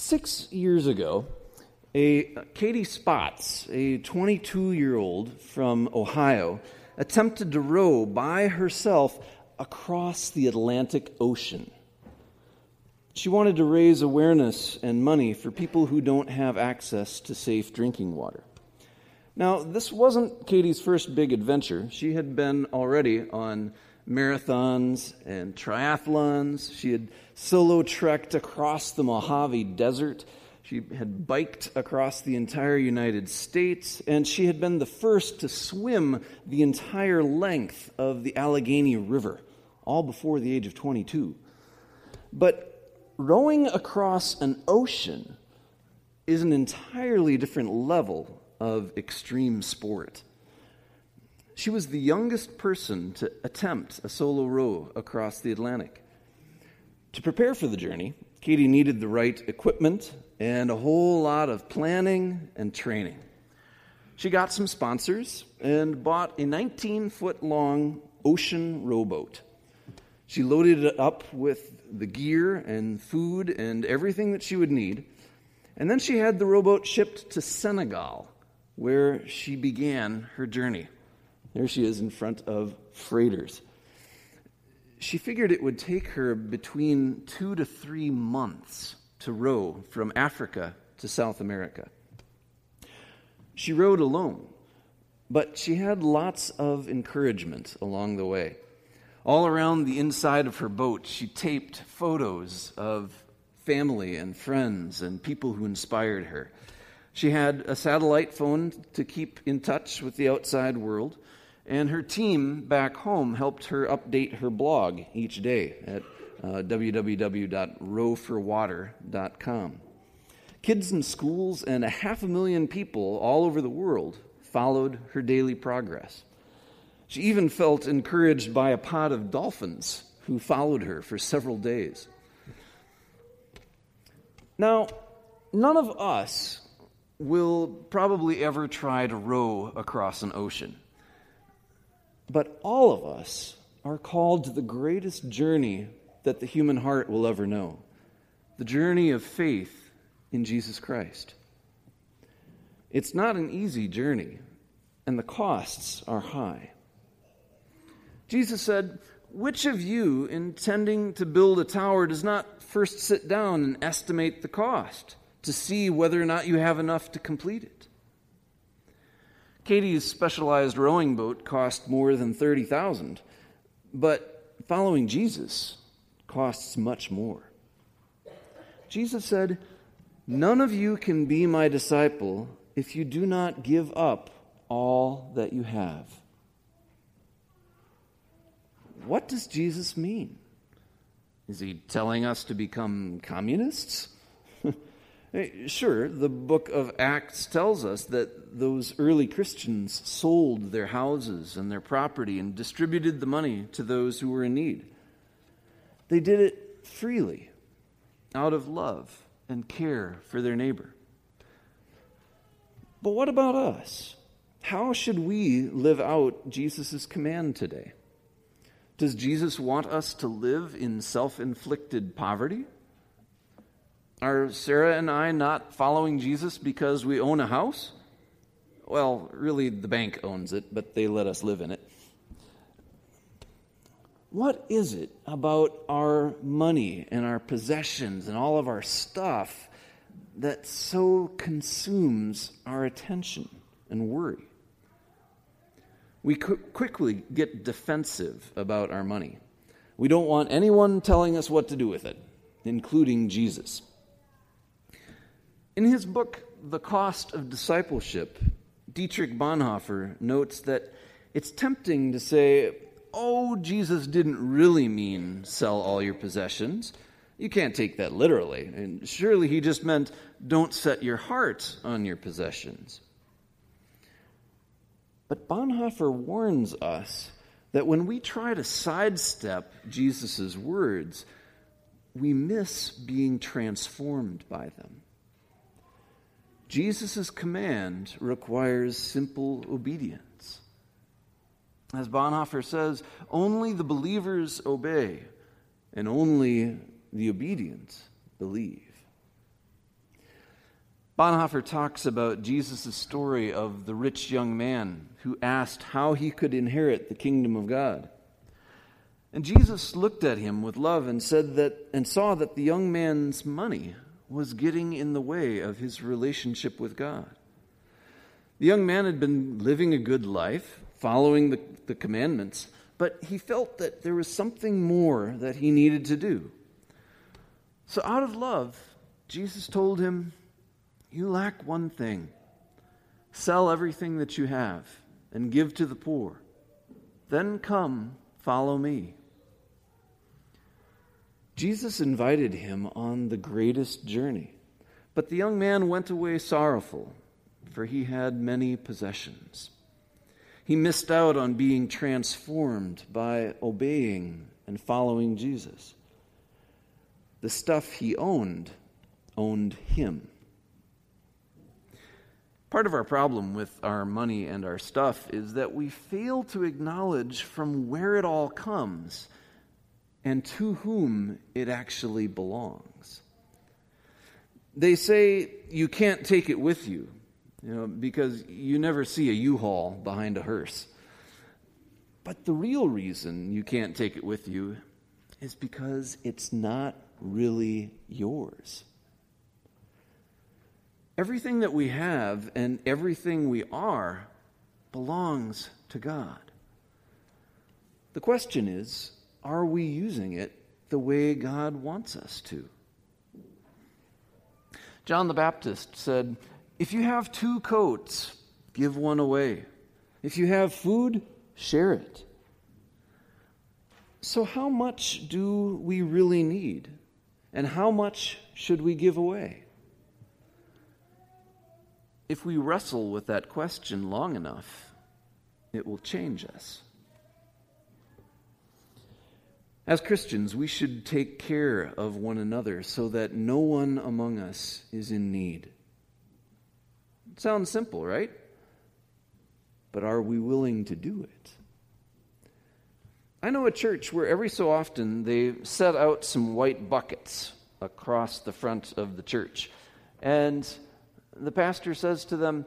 Six years ago, a uh, Katie Spotz, a 22 year old from Ohio, attempted to row by herself across the Atlantic Ocean. She wanted to raise awareness and money for people who don't have access to safe drinking water. Now, this wasn't Katie's first big adventure. She had been already on marathons and triathlons. She had solo trekked across the Mojave Desert. She had biked across the entire United States, and she had been the first to swim the entire length of the Allegheny River, all before the age of 22. But rowing across an ocean is an entirely different level of extreme sport. She was the youngest person to attempt a solo row across the Atlantic. To prepare for the journey, Katie needed the right equipment and a whole lot of planning and training. She got some sponsors and bought a 19 foot long ocean rowboat. She loaded it up with the gear and food and everything that she would need. And then she had the rowboat shipped to Senegal, where she began her journey. There she is in front of freighters. She figured it would take her between two to three months to row from Africa to South America. She rowed alone, but she had lots of encouragement along the way. All around the inside of her boat, she taped photos of family and friends and people who inspired her. She had a satellite phone to keep in touch with the outside world and her team back home helped her update her blog each day at uh, www.rowforwater.com. Kids in schools and a half a million people all over the world followed her daily progress. She even felt encouraged by a pod of dolphins who followed her for several days. Now, none of us will probably ever try to row across an ocean. But all of us are called to the greatest journey that the human heart will ever know the journey of faith in Jesus Christ. It's not an easy journey, and the costs are high. Jesus said, Which of you, intending to build a tower, does not first sit down and estimate the cost to see whether or not you have enough to complete it? Katie's specialized rowing boat cost more than 30,000, but following Jesus costs much more. Jesus said, "None of you can be my disciple if you do not give up all that you have." What does Jesus mean? Is he telling us to become communists? Uh, sure, the book of Acts tells us that those early Christians sold their houses and their property and distributed the money to those who were in need. They did it freely, out of love and care for their neighbor. But what about us? How should we live out Jesus' command today? Does Jesus want us to live in self inflicted poverty? Are Sarah and I not following Jesus because we own a house? Well, really, the bank owns it, but they let us live in it. What is it about our money and our possessions and all of our stuff that so consumes our attention and worry? We quickly get defensive about our money. We don't want anyone telling us what to do with it, including Jesus. In his book, The Cost of Discipleship, Dietrich Bonhoeffer notes that it's tempting to say, oh, Jesus didn't really mean sell all your possessions. You can't take that literally. And surely he just meant don't set your heart on your possessions. But Bonhoeffer warns us that when we try to sidestep Jesus' words, we miss being transformed by them. Jesus' command requires simple obedience. As Bonhoeffer says, only the believers obey, and only the obedient believe. Bonhoeffer talks about Jesus' story of the rich young man who asked how he could inherit the kingdom of God. And Jesus looked at him with love and said that and saw that the young man's money was getting in the way of his relationship with God. The young man had been living a good life, following the, the commandments, but he felt that there was something more that he needed to do. So, out of love, Jesus told him, You lack one thing. Sell everything that you have and give to the poor. Then come, follow me. Jesus invited him on the greatest journey. But the young man went away sorrowful, for he had many possessions. He missed out on being transformed by obeying and following Jesus. The stuff he owned owned him. Part of our problem with our money and our stuff is that we fail to acknowledge from where it all comes and to whom it actually belongs. They say you can't take it with you, you know, because you never see a U-Haul behind a hearse. But the real reason you can't take it with you is because it's not really yours. Everything that we have and everything we are belongs to God. The question is are we using it the way God wants us to? John the Baptist said, If you have two coats, give one away. If you have food, share it. So, how much do we really need? And how much should we give away? If we wrestle with that question long enough, it will change us. As Christians, we should take care of one another so that no one among us is in need. It sounds simple, right? But are we willing to do it? I know a church where every so often they set out some white buckets across the front of the church. And the pastor says to them,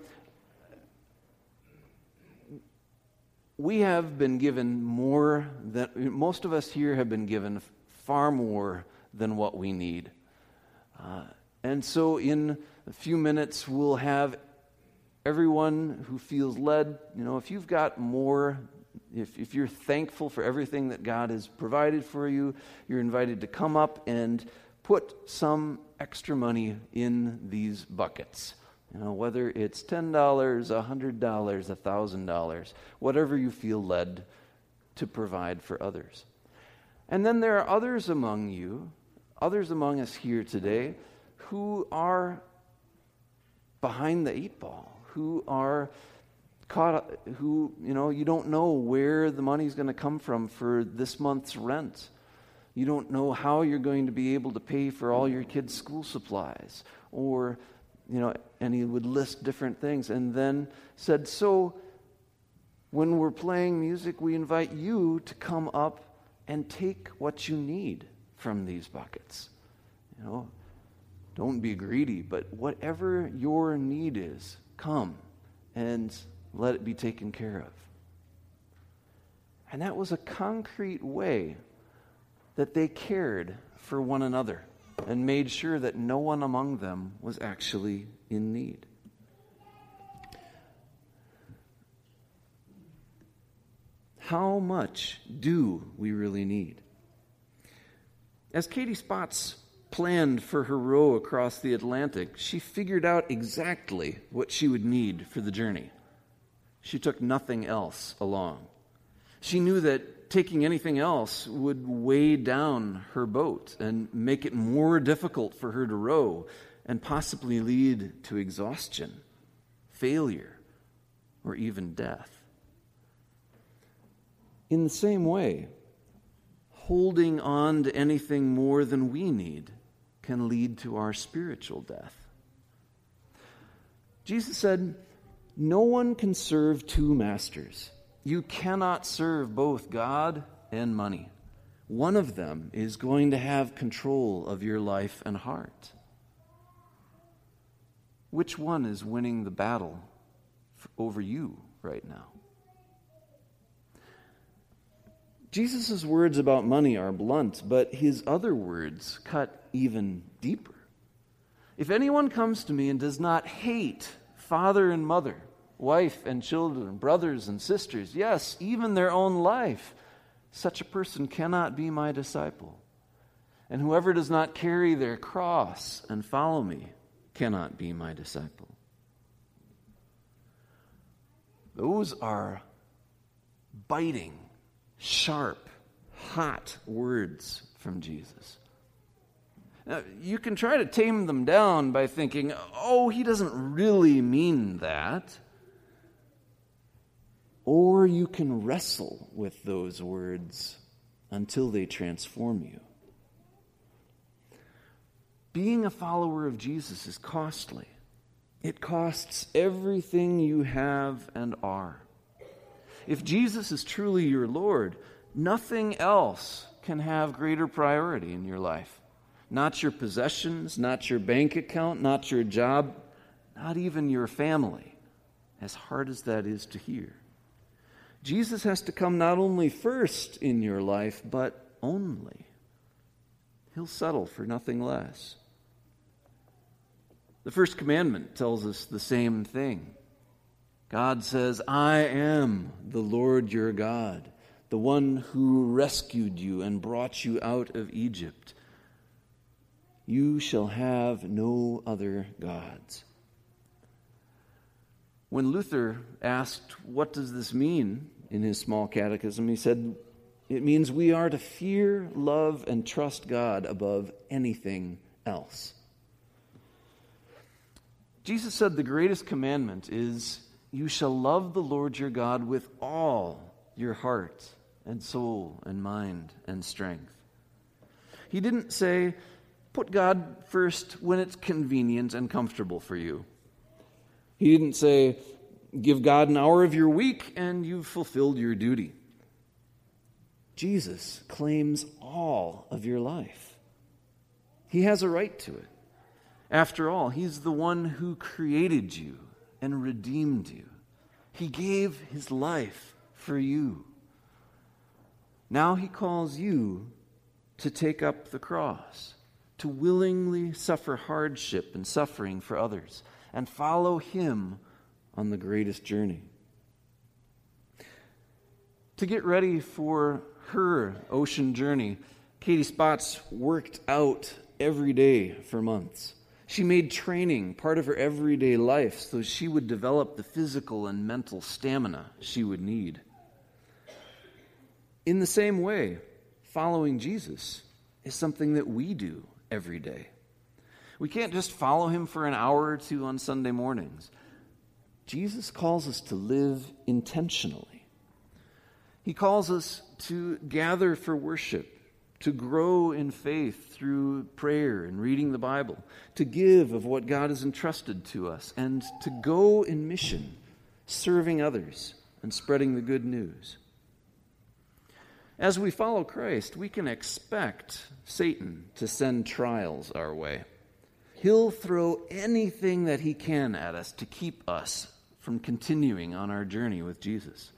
we have been given more than most of us here have been given far more than what we need. Uh, and so, in a few minutes, we'll have everyone who feels led. You know, if you've got more, if, if you're thankful for everything that God has provided for you, you're invited to come up and put some extra money in these buckets. You know, whether it's $10, $100, $1,000, whatever you feel led to provide for others. And then there are others among you, others among us here today, who are behind the eight ball, who are caught, who, you know, you don't know where the money's going to come from for this month's rent. You don't know how you're going to be able to pay for all your kids' school supplies or you know, and he would list different things and then said, So when we're playing music, we invite you to come up and take what you need from these buckets. You know, don't be greedy, but whatever your need is, come and let it be taken care of. And that was a concrete way that they cared for one another and made sure that no one among them was actually in need. How much do we really need? As Katie Spotz planned for her row across the Atlantic, she figured out exactly what she would need for the journey. She took nothing else along. She knew that taking anything else would weigh down her boat and make it more difficult for her to row and possibly lead to exhaustion, failure, or even death. In the same way, holding on to anything more than we need can lead to our spiritual death. Jesus said, No one can serve two masters. You cannot serve both God and money. One of them is going to have control of your life and heart. Which one is winning the battle over you right now? Jesus' words about money are blunt, but his other words cut even deeper. If anyone comes to me and does not hate father and mother, wife and children, brothers and sisters, yes, even their own life, such a person cannot be my disciple. And whoever does not carry their cross and follow me cannot be my disciple. Those are biting, sharp, hot words from Jesus. Now, you can try to tame them down by thinking, oh, he doesn't really mean that. Or you can wrestle with those words until they transform you. Being a follower of Jesus is costly. It costs everything you have and are. If Jesus is truly your Lord, nothing else can have greater priority in your life. Not your possessions, not your bank account, not your job, not even your family, as hard as that is to hear. Jesus has to come not only first in your life, but only. He'll settle for nothing less. The first commandment tells us the same thing. God says, I am the Lord your God, the one who rescued you and brought you out of Egypt. You shall have no other gods. When Luther asked, What does this mean in his small catechism, he said, It means we are to fear, love, and trust God above anything else. Jesus said the greatest commandment is you shall love the Lord your God with all your heart and soul and mind and strength. He didn't say, put God first when it's convenient and comfortable for you. He didn't say, give God an hour of your week and you've fulfilled your duty. Jesus claims all of your life. He has a right to it. After all, He's the one who created you and redeemed you. He gave His life for you. Now He calls you to take up the cross, to willingly suffer hardship and suffering for others, and follow Him on the greatest journey. To get ready for her ocean journey, Katie Spotz worked out every day for months. She made training part of her everyday life so she would develop the physical and mental stamina she would need. In the same way, following Jesus is something that we do every day. We can't just follow him for an hour or two on Sunday mornings. Jesus calls us to live intentionally. He calls us to gather for worship to grow in faith through prayer and reading the Bible, to give of what God has entrusted to us, and to go in mission, serving others and spreading the good news. As we follow Christ, we can expect Satan to send trials our way. He'll throw anything that he can at us to keep us from continuing on our journey with Jesus.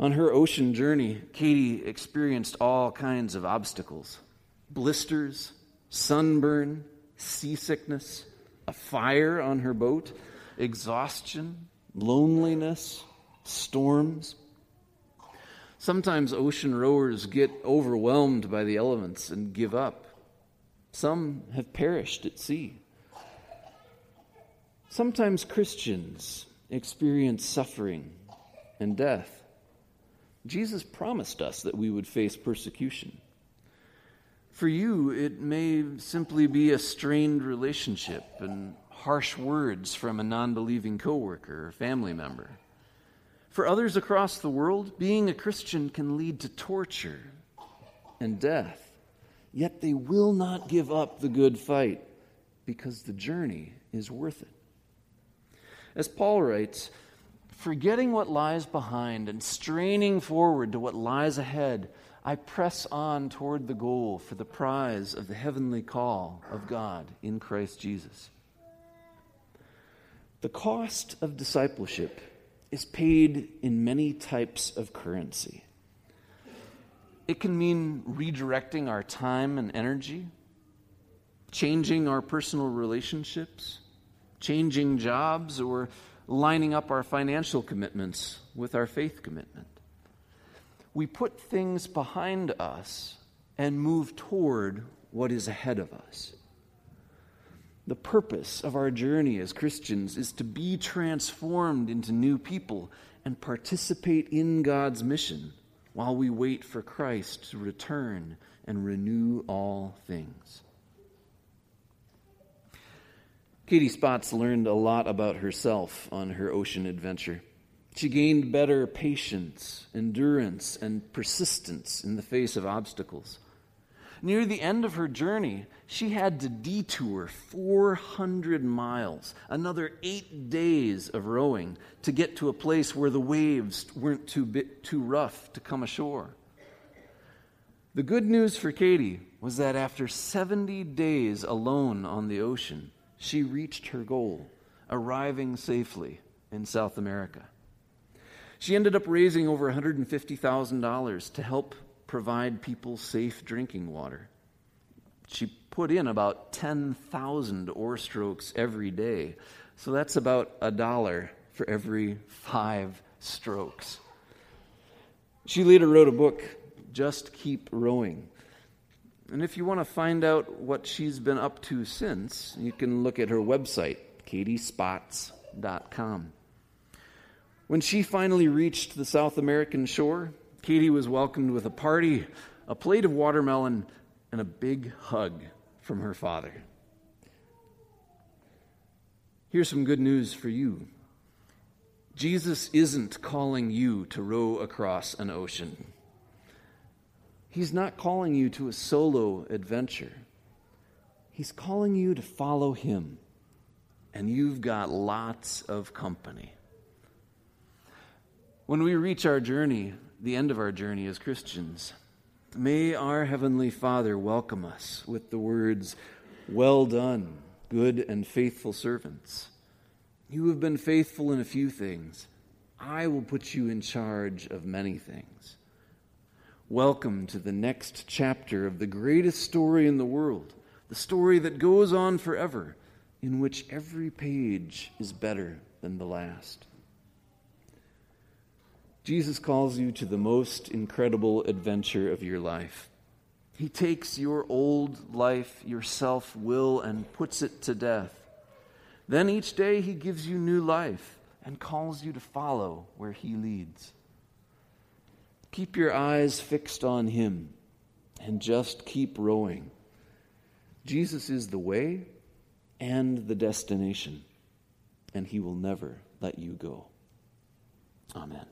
On her ocean journey, Katie experienced all kinds of obstacles blisters, sunburn, seasickness, a fire on her boat, exhaustion, loneliness, storms. Sometimes ocean rowers get overwhelmed by the elements and give up. Some have perished at sea. Sometimes Christians experience suffering and death. Jesus promised us that we would face persecution. For you, it may simply be a strained relationship and harsh words from a non believing coworker or family member. For others across the world, being a Christian can lead to torture and death. Yet they will not give up the good fight because the journey is worth it. As Paul writes, Forgetting what lies behind and straining forward to what lies ahead, I press on toward the goal for the prize of the heavenly call of God in Christ Jesus. The cost of discipleship is paid in many types of currency. It can mean redirecting our time and energy, changing our personal relationships, changing jobs, or lining up our financial commitments with our faith commitment. We put things behind us and move toward what is ahead of us. The purpose of our journey as Christians is to be transformed into new people and participate in God's mission while we wait for Christ to return and renew all things. Katie Spotz learned a lot about herself on her ocean adventure. She gained better patience, endurance, and persistence in the face of obstacles. Near the end of her journey, she had to detour 400 miles, another eight days of rowing, to get to a place where the waves weren't too, bit, too rough to come ashore. The good news for Katie was that after 70 days alone on the ocean, she reached her goal, arriving safely in South America. She ended up raising over $150,000 to help provide people safe drinking water. She put in about 10,000 oar strokes every day, so that's about a dollar for every five strokes. She later wrote a book, Just Keep Rowing, and if you want to find out what she's been up to since, you can look at her website, katiespotz.com. When she finally reached the South American shore, Katie was welcomed with a party, a plate of watermelon, and a big hug from her father. Here's some good news for you Jesus isn't calling you to row across an ocean. He's not calling you to a solo adventure. He's calling you to follow Him. And you've got lots of company. When we reach our journey, the end of our journey as Christians, may our Heavenly Father welcome us with the words, Well done, good and faithful servants. You have been faithful in a few things. I will put you in charge of many things. Welcome to the next chapter of the greatest story in the world, the story that goes on forever, in which every page is better than the last. Jesus calls you to the most incredible adventure of your life. He takes your old life, your self will, and puts it to death. Then each day he gives you new life and calls you to follow where he leads. Keep your eyes fixed on Him and just keep rowing. Jesus is the way and the destination, and He will never let you go. Amen.